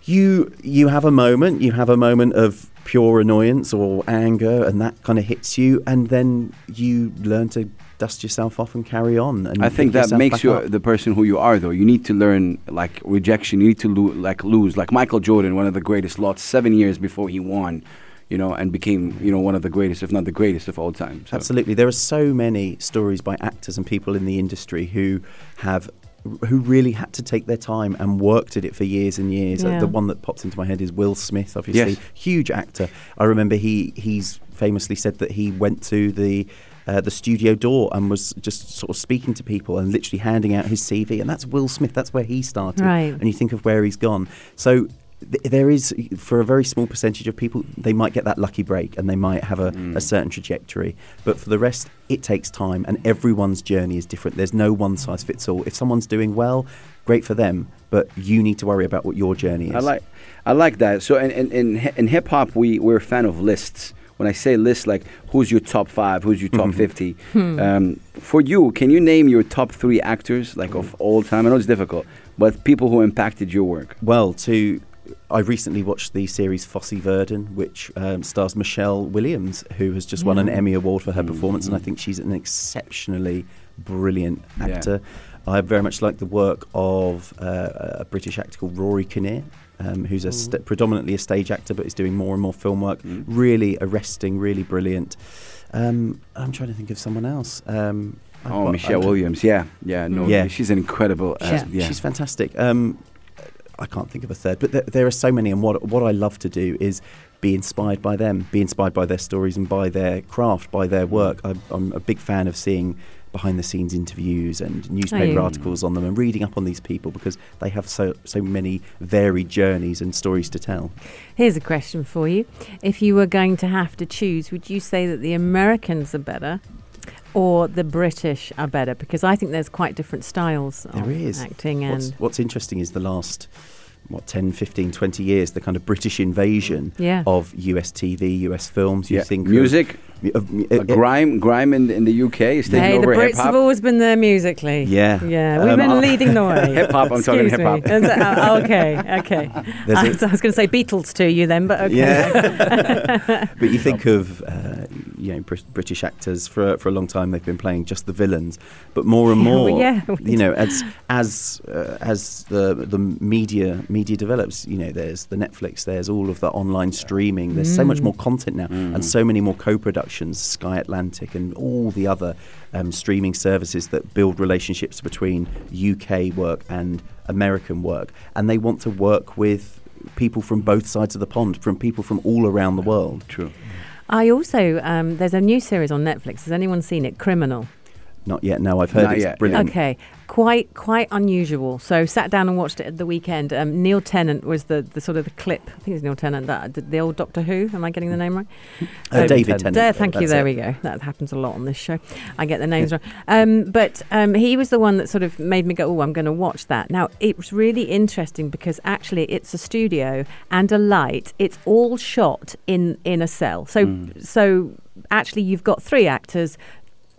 You you have a moment you have a moment of pure annoyance or anger and that kind of hits you and then you learn to dust yourself off and carry on and I think that makes you up. the person who you are, though. You need to learn like rejection. You need to lo- like lose. Like Michael Jordan, one of the greatest, lost seven years before he won, you know, and became you know one of the greatest, if not the greatest of all time. So. Absolutely. There are so many stories by actors and people in the industry who have who really had to take their time and worked at it for years and years. Uh, Yeah. the one that pops into my head is Will Smith, obviously. Yes. Huge actor. I remember he he's famously said that he went to the uh, the studio door and was just sort of speaking to people and literally handing out his CV. And that's Will Smith. That's where he started. Right. And you think of where he's gone. So th- there is, for a very small percentage of people, they might get that lucky break and they might have a, a mm. certain trajectory. But for the rest, it takes time and everyone's journey is different. There's no one size fits all. If someone's doing well, great for them, but you need to worry about what your journey is. I like, I like that. So in in in, in hip hop, we we're a fan of lists. When I say lists, like who's your top five, who's your top mm-hmm. fifty. Hmm. Um, for you, can you name your top three actors like of all time? I know it's difficult, but people who impacted your work. Well, to I recently watched the series Fosse Verdon, which um, stars Michelle Williams, who has just won an Emmy Award for her performance, and I think she's an exceptionally brilliant Yeah. actor. I very much like the work of uh, a British actor called Rory Kinnear. Um, who's a st- predominantly a stage actor, but is doing more and more film work. Really arresting, really brilliant. Um, I'm trying to think of someone else. Um, Oh, got- Michelle Williams. Yeah, yeah, no, Yeah. she's an incredible. Uh, Yeah. yeah. She's fantastic. Um, I can't think of a third, but there, there are so many. And what what I love to do is be inspired by them, be inspired by their stories and by their craft, by their work. I'm, I'm a big fan of seeing behind the scenes interviews and newspaper oh, you? articles on them and reading up on these people because they have so so many varied journeys and stories to tell. Here's a question for you. If you were going to have to choose, would you say that the Americans are better or the British are better? Because I think there's quite different styles There of is. acting and What's, what's interesting is the last what 10 15 20 years the kind of british invasion Yeah. of us tv us films you Yeah. think of- music, of, mu- uh, uh, grime, grime in, in the UK is taking Hey, the over hip Brits have always been there musically. Yeah. Yeah, we've Um, been leading the way. Hip-hop, I'm talking Excuse me. hip-hop. And oh, okay, okay. There's I, a- was- I was going to say Beatles to you then, but okay. Yeah, but you think of uh, you know British actors for for a long time they've been playing just the villains, but more and Yeah, well, more, yeah, you know, as as uh, as the the media media develops, you know, there's the Netflix, there's all of the online streaming, there's so much Mm. more content now, and so many more co-productions, Sky Atlantic, and all the other um, streaming services that build relationships between UK work and American work, and they want to work with people from both sides of the pond, from people from all around the world. True. I also, um, there's a new series on Netflix. Has anyone seen it? Criminal. Not yet. No, I've heard Not it's yet, brilliant. Okay, quite quite unusual. So sat down and watched it at the weekend. Um, Neil Tennant was the, the sort of the clip. I think it's Neil Tennant, that, the, the old Doctor Who. Am I getting the name right? Uh, So- David Tennant. There, thank you. That's There it. we go. That happens a lot on this show. I get the names wrong. Um, but um, he was the one that sort of made me go, "Oh, I'm going to watch that." Now it was really interesting because actually it's a studio and a light. It's all shot in in a cell. So Mm. so actually you've got three actors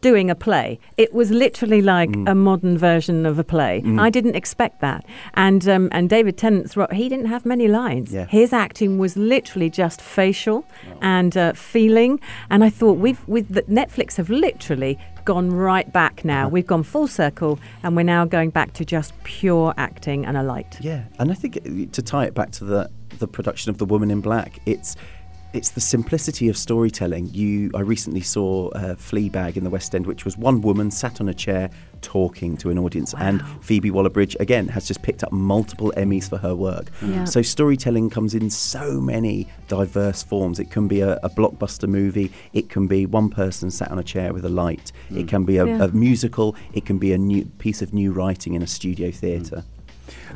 doing a play. It was literally like Mm. a modern version of a play. I didn't expect that. And um, and David Tennant's he didn't have many lines. Yeah. His acting was literally just facial and uh, feeling. And I thought we've with the, Netflix have literally gone right back now. We've gone full circle, and we're now going back to just pure acting and a light. Yeah, and I think uh, to tie it back to the the production of the Woman in Black, it's it's the simplicity of storytelling. You, I recently saw uh, Fleabag in the West End, which was one woman sat on a chair talking to an audience, and Phoebe Waller-Bridge again has just picked up multiple Emmys for her work. Yeah. So storytelling comes in so many diverse forms. It can be a, a blockbuster movie. It can be one person sat on a chair with a light. It can be a, Yeah. a musical. It can be a new piece of new writing in a studio theatre.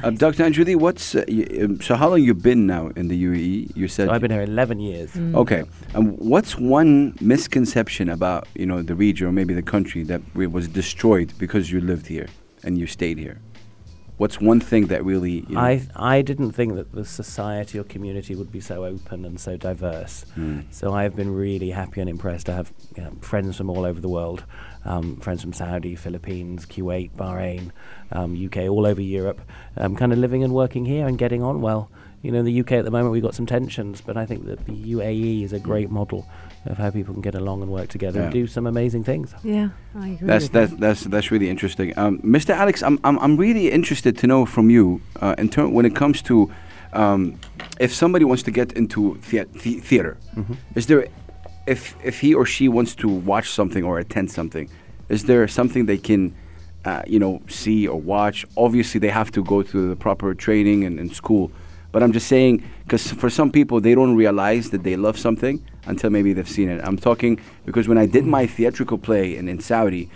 Uh, Dr. Andrew Lee, what's uh, y- um, so? How long you been now in the UAE? You said So I've been here 11 years. Okay. And what's one misconception about you know the region or maybe the country that was destroyed because you lived here and you stayed here? What's one thing that really? You know, I I didn't think that the society or community would be so open and so diverse. Hmm. So I've been really happy and impressed. I have you know, friends from all over the world, um, friends from Saudi, Philippines, Kuwait, Bahrain, um, UK, all over Europe. Um, kind of living and working here and getting on well. You know, in the UK at the moment we've got some tensions, but I think that the UAE is a great model of how people can get along and work together and do some amazing things. Yeah, I agree. That's with that's that. that's that's really interesting, um, Mr. Alex. I'm I'm I'm really interested to know from you uh, in term when it comes to um, if somebody wants to get into thea- the- theater. Is there if if he or she wants to watch something or attend something, is there something they can uh, you know see or watch? Obviously, they have to go through the proper training and, and school. But I'm just saying, because for some people, they don't realize that they love something until maybe they've seen it. I'm talking because when I did my theatrical play in, in Saudi,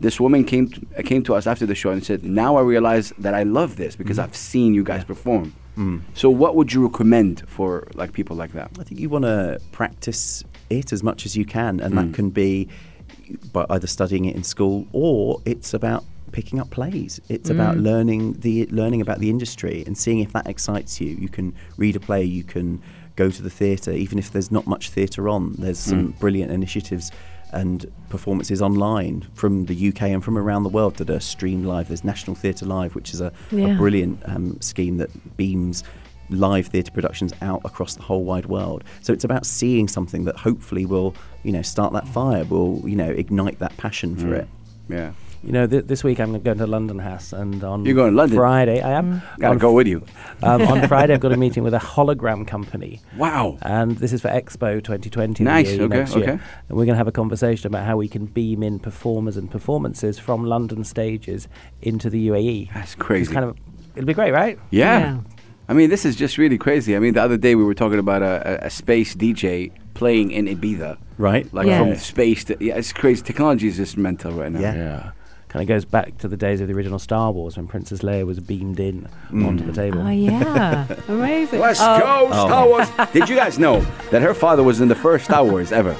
this woman came to, uh, came to us after the show and said, "Now I realize that I love this because I've seen you guys perform." So, what would you recommend for like people like that? I think you want to practice it as much as you can, and Mm. that can be by either studying it in school or it's about picking up plays. It's about learning the learning about the industry and seeing if that excites you. You can read a play, you can go to the theatre, even if there's not much theatre on. There's some brilliant initiatives and performances online from the UK and from around the world that are streamed live. There's National Theatre Live, which is a, Yeah. a brilliant um, scheme that beams live theatre productions out across the whole wide world. So it's about seeing something that hopefully will, you know, start that fire, will, you know, ignite that passion for it. Yeah, You know, th- this week I'm going to London House, and on You're going to London? Friday. I am. gotta On go with you. Um, on Friday, I've got a meeting with a hologram company. Wow. And this is for Expo 2020. the Nice, UAE okay, next year. okay. And we're going to have a conversation about how we can beam in performers and performances from London stages into the UAE. That's It's crazy. kind of, it'll be great, right? Yeah. Yeah. I mean, this is just really crazy. I mean, the other day we were talking about a, a, a space DJ playing in Ibiza. Right? Like Yeah. from space to. Yeah, it's crazy. Technology is just mental right now. Yeah. Yeah. Kind of goes back to the days of the original Star Wars when Princess Leia was beamed in mm. onto the table. Oh yeah, amazing. Let's Oh, go, Star oh. Wars. Did you guys know that her father was in the first Star Wars ever?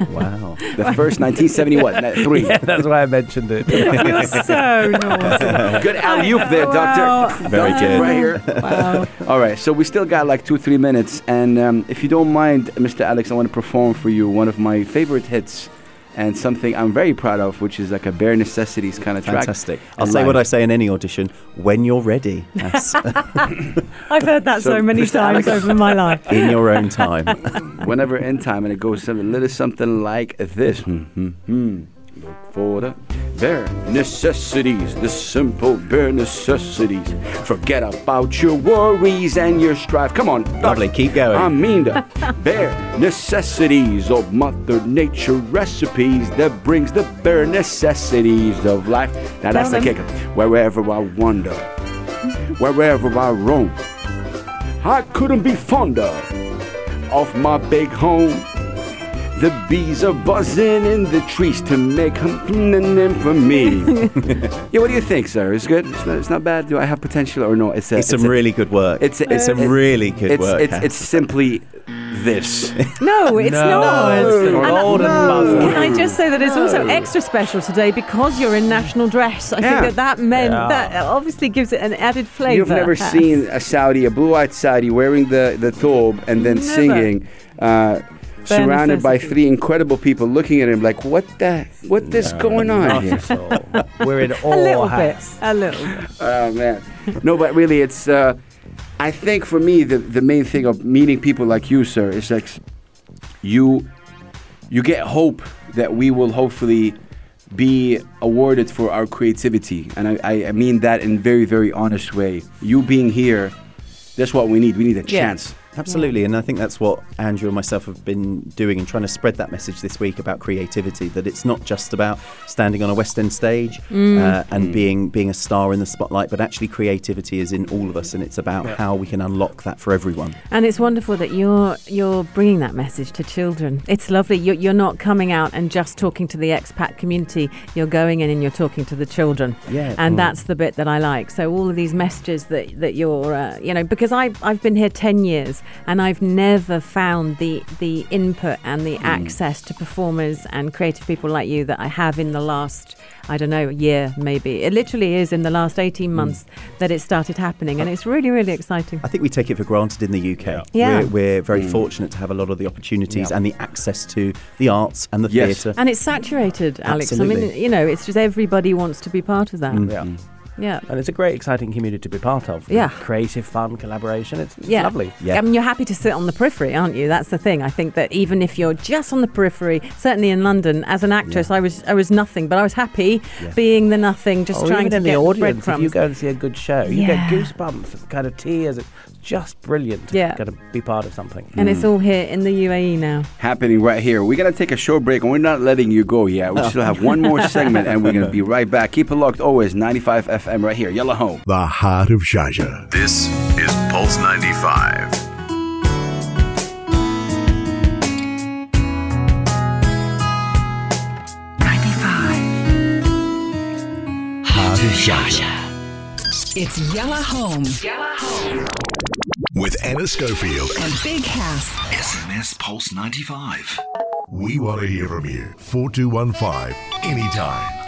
Wow. The first 1970 what? Three. Yeah, that's why I mentioned it. You're so naughty. Good alley oop there, Wow. Doctor. Very Doctor good. Right here. Wow. All right, so we still got like two, three minutes, and um, if you don't mind, Mr. Alex, I want to perform for you one of my favorite hits, and something I'm very proud of, which is like a bare necessities kind of track. Fantastic. I'll And say what. I say in any audition when you're ready. That's I've heard that so, So, many times over my life. in your own time. Whenever in time, and it goes some- a little something like this. Hmm. Look for the bare necessities, the simple bare necessities. Forget about your worries and your strife. Come on, Lovely, keep going. I mean the bare necessities of Mother Nature recipes that brings the bare necessities of life. Now that's the kicker. Wherever I wander, wherever I roam, I couldn't be fonder of my big home. The bees are buzzing in the trees to make them for me. yeah, what do you think, sir? Is it good? It's not, it's not bad. Do I have potential or not? It's a, It's some a- really good work. it's a- It's some it's- really good it's, work. It's, it's simply this. No, it's No, not. it's And, uh, golden buzzer. Can I just say that it's also extra special today because you're in national dress. I Yeah. think that that meant Yeah. that obviously gives it an added flavour. You've never Kath. seen a Saudi, a blue-eyed Saudi, wearing the the thobe and then Never. singing, uh, surrounded by three incredible people looking at him like, "What the? What is going on Not here?" at all. We're in all a little hats. bit, a little bit. Oh man, no, but really, it's. Uh, I think for me, the the main thing of meeting people like you, sir, is like you you get hope that we will hopefully be awarded for our creativity, and I, I, I mean that in very very honest way. You being here, that's what we need. We need a Yeah. chance. Absolutely, and I think that's what Andrew and myself have been doing and trying to spread that message this week about creativity. That it's not just about standing on a West End stage uh, and being being a star in the spotlight, but actually creativity is in all of us, and it's about how we can unlock that for everyone. And it's wonderful that you're you're bringing that message to children. It's lovely. You're, you're not coming out and just talking to the expat community. You're going in and you're talking to the children. Yeah. And Mm. that's the bit that I like. So all of these messages that that you're, uh, you know, because I I've been here ten years and I've never found the the input and the hmm. access to performers and creative people like you that I have in the last. I don't know, year maybe. It literally is in the last 18 hmm. months that it started happening, and it's really, really exciting. I think we take it for granted in the UK. Yeah. We're, we're very hmm. fortunate to have a lot of the opportunities and the access to the arts and the Yes. theatre. And it's saturated, Alex. Absolutely. I mean, you know, it's just everybody wants to be part of that. Yeah. Yeah. And it's a great, exciting community to be part of. Yeah. Creative, fun, collaboration. It's, it's Yeah. lovely. Yeah. I mean, you're happy to sit on the periphery, aren't you? That's the thing. I think that even if you're just on the periphery, certainly in London, as an actress, I was I was nothing, but I was happy being the nothing, just or trying even to in get the audience, if breadcrumbs. you go and see a good show, you Yeah. get goosebumps, kind of tears. It's just brilliant Yeah. kind of be part of something. and it's mm. all here in the UAE now. happening right here. We're gonna take a short break, and we're not letting you go yet. We oh. still have one more segment, and we're gonna be right back. Keep it locked, always 95 FM right here. Yalla Home. The heart of Sharjah. This is Pulse 95. Heart of Sharjah. It's Yalla Home. Yalla Home. With Anna Schofield. And Big Hass. SMS Pulse 95. We want to hear from you. 4215 anytime.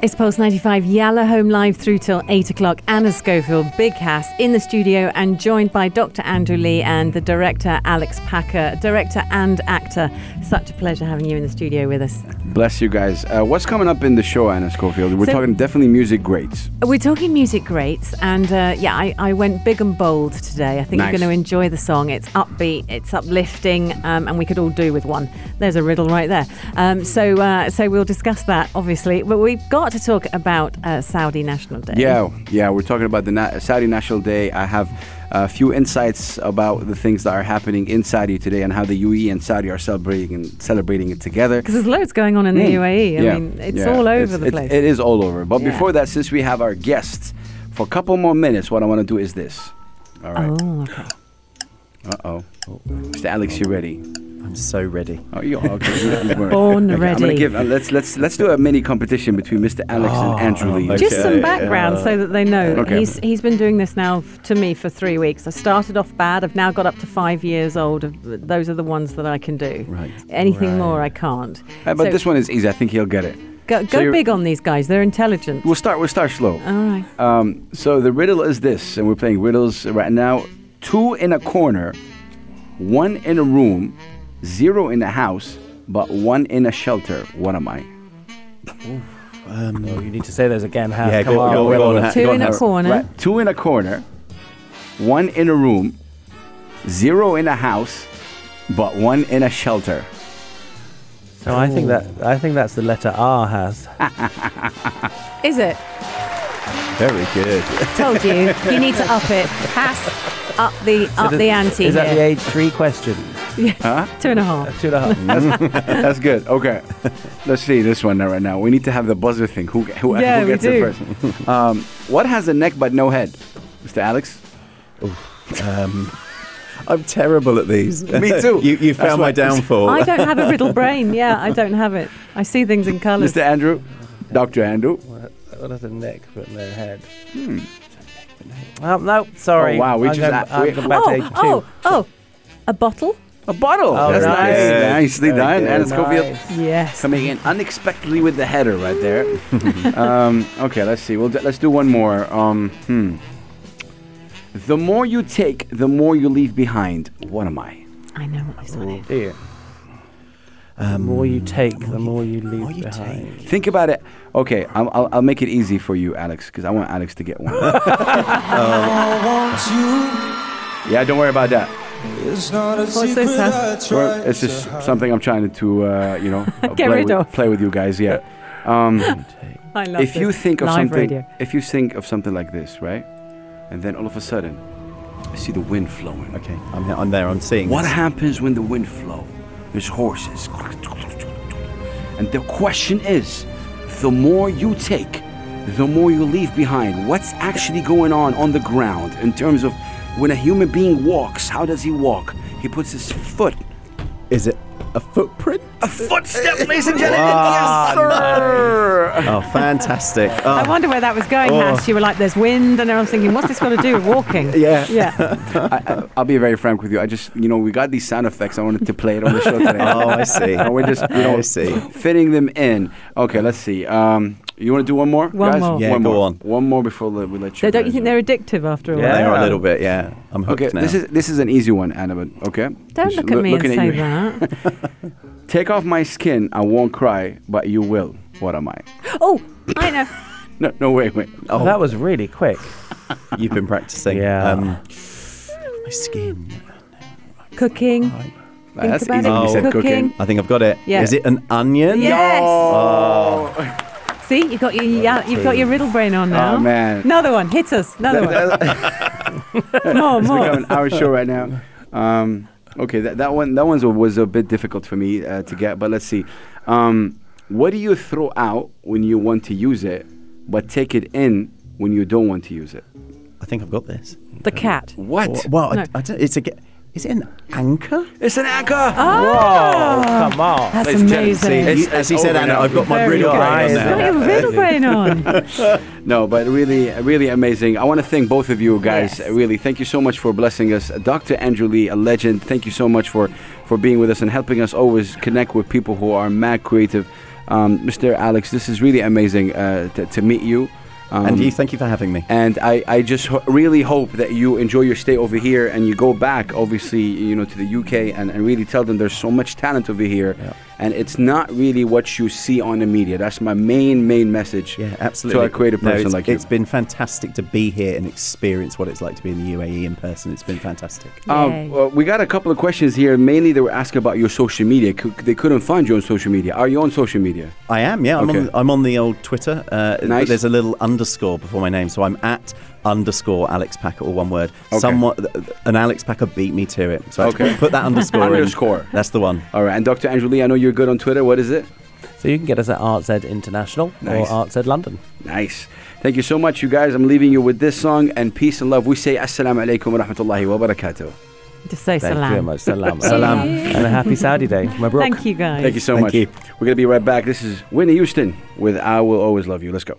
It's Pulse 95 Yalla Home Live through till 8 o'clock. Anna Schofield, Big Hass in the studio and joined by Dr. Andrew Lee and the director Alex Packer, director and actor. Such a pleasure having you in the studio with us. Bless you guys. Uh, what's coming up in the show, Anna Schofield? We're So- talking definitely music greats. We're talking music greats, and uh, yeah, I, I went big and bold today. I think Nice. you're going to enjoy the song. It's upbeat, it's uplifting, um, and we could all do with one. There's a riddle right there. Um, so, uh, so we'll discuss that, obviously. But we've got to talk about uh, Saudi National Day. Yeah, yeah. We're talking about the Na- Saudi National Day. I have a few insights about the things that are happening in Saudi today and how the UAE and Saudi are celebrating and celebrating it together. Because there's loads going on in the UAE. I Mm. Yeah, mean, it's yeah, all over it's- the it- place. it is all over. But Yeah. before that, since we have our guests, for a couple more minutes, what I want to do is this. All right. Oh, okay. Uh oh. Mr. Alex, you ready? I'm so ready. Oh, you okay? you- you. Born Okay, I'm gonna give. Uh, let's let's let's do a mini competition between Mr. Alex and Andrew Lee. okay. Just some background so that they know. Okay. He's he's been doing this now f- to me for three weeks. I started off bad. I've now got up to five years old. Those are the ones that I can do. Right. Anything more, I can't. Uh, but So this one is easy. I think he'll get it. go, go you're- big on these guys. They're intelligent. We'll start. We'll start slow. All right. Um, so the riddle is this, and we're playing riddles right now. Two in a corner, one in a room, zero in a house, but one in a shelter. What am I? Um, oh, you need to say those again. How, Yeah, come go- on. go- Well, go on, Two go on, in a Harry. corner. Right. Two in a corner, one in a room, zero in a house, but one in a shelter. So I think that I think that's the letter R has. Is it? Very good. Told you. you need to up it. Pass up the up the ante Is that the age three question? Two and a half. Two and a half. That's good. Okay. Let's see this one right now. We need to have the buzzer thing. Who, who, Yeah, who we gets do. it first? Um, what has a neck but no head? Mr. Alex? Um, I'm terrible at these. Me too. you you That's found my downfall. I don't have a riddle brain. Yeah, I don't have it. I see things in colours. Mr. Andrew? Dr. Andrew? What has a neck but no head? Oh, no, sorry. Oh, wow, we I'm just going, a- I'm we- going back to age Oh, two. oh, oh. A bottle? A bottle. Oh, That's nice. nice. Good. Nicely Very done. good. And Schofield Nice. Yes. coming in unexpectedly with the header right there. um, okay, let's see. We'll d- let's do one more. Um, hmm. The more you take, the more you leave behind. What am I? I know what this one Oh is. Dear. the more you take, the more you leave you behind. Think about it. Okay, I'll, I'll, I'll make it easy for you, Alex, because I want Alex to get one. yeah, don't worry about that. What's this, Hass? Well, it's just something I'm trying to, uh, you know, Get play, rid with, of. play with you guys. Yeah. Um, I love if you think of Live something, radio. if you think of something like this, right, and then all of a sudden, I see the wind flowing. Okay, I'm, I'm there. I'm seeing. What this. happens when the wind flow? There's horses. And the question is, the more you take, the more you leave behind. What's actually going on on the ground in terms of when a human being walks, how does he walk? He puts his foot Is it a footprint? A footstep, ladies and gentlemen. Ah, yes, sir. Oh, fantastic! Oh, I wonder where that was going, Oh. Hass. You were like, there's wind, and I was thinking, what's this got to do with walking? Yeah. Yeah. I, I, I'll be very frank with you. I just, you know, we got these sound effects. I wanted to play it on the show today. Oh, I see. And we're just, you know, I see. fitting them in. Okay, let's see. Um, you want to do one more? One guys? more. Yeah, one go more. on. One more before le- we let you. So don't you think they're addictive after all? Yeah. They are a little bit. Yeah, I'm hooked Okay, now. this is this is an easy one, Anna. But okay. Don't Just look at loo- me and say that. Take off my skin, I won't cry, but you will. What am I? oh, I know. No, no, wait, wait. Oh, that was really quick. You've been practicing. Yeah. Um, my skin. Cooking. Nah, that's about easy. it. when you said Cooking. I think I've got it. Is Yeah. Is it an onion? Yes. Oh, See, you've got your yeah, you've got your riddle brain on now. Oh man. Another one. Hit us. Another one. more, It's more. becoming our show right now. Um, okay, that, that one that one was a bit difficult for me uh, to get, but let's see. Um, what do you throw out when you want to use it, but take it in when you don't want to use it? I think I've got this. The cat. What? Well, No. I, I don't, it's a. ge- Is it an anchor? It's an anchor. Oh, come on. That's Ladies amazing. see, As, It's- as he said, Anna. I've got my Very riddle good. brain on You've Got your riddle brain on. No, but really, really amazing. I want to thank both of you guys. Yes. Really, thank you so much for blessing us, Dr. Andrew Lee, a legend. Thank you so much for for being with us and helping us always connect with people who are mad creative. Um, Mr. Alex, this is really amazing uh, to, to meet you. Um, And you, thank you for having me. and I, I just ho- really hope that you enjoy your stay over here and you go back, obviously, you know, to the UK and, and really tell them there's so much talent over here. Yeah. And it's not really what you see on the media. That's my main, main message Yeah, absolutely. to a creative No, person it's, like you. It's been fantastic to be here and experience what it's like to be in the UAE in person. It's been fantastic. Yay. Um, well, we got a couple of questions here. Mainly, they were asking about your social media. C- they couldn't find you on social media. Are you on social media? I am, yeah. I'm, Okay. on, I'm on the old Twitter. Uh, but Nice. There's a little underscore before my name, so I'm at underscore Alex Packer, or one word. Okay. Somewhat, an Alex Packer beat me to it, so I Okay. put that underscore in. Underscore. That's the one. All right. And Dr. Andrew Lee, I know you're good on Twitter. What is it? So you can get us at ArtZ International Nice. or ArtZ London. Nice. Thank you so much, you guys. I'm leaving you with this song and peace and love. We say Assalamu alaikum wa rahmatullahi wa barakatuh. Just say Thank salam. you very much. Salam. Salam. And a happy Saudi day. Mabruk. Thank you, guys. Thank you so Thank much. you. We're going to be right back. This is Whitney Houston with I Will Always Love You. Let's go.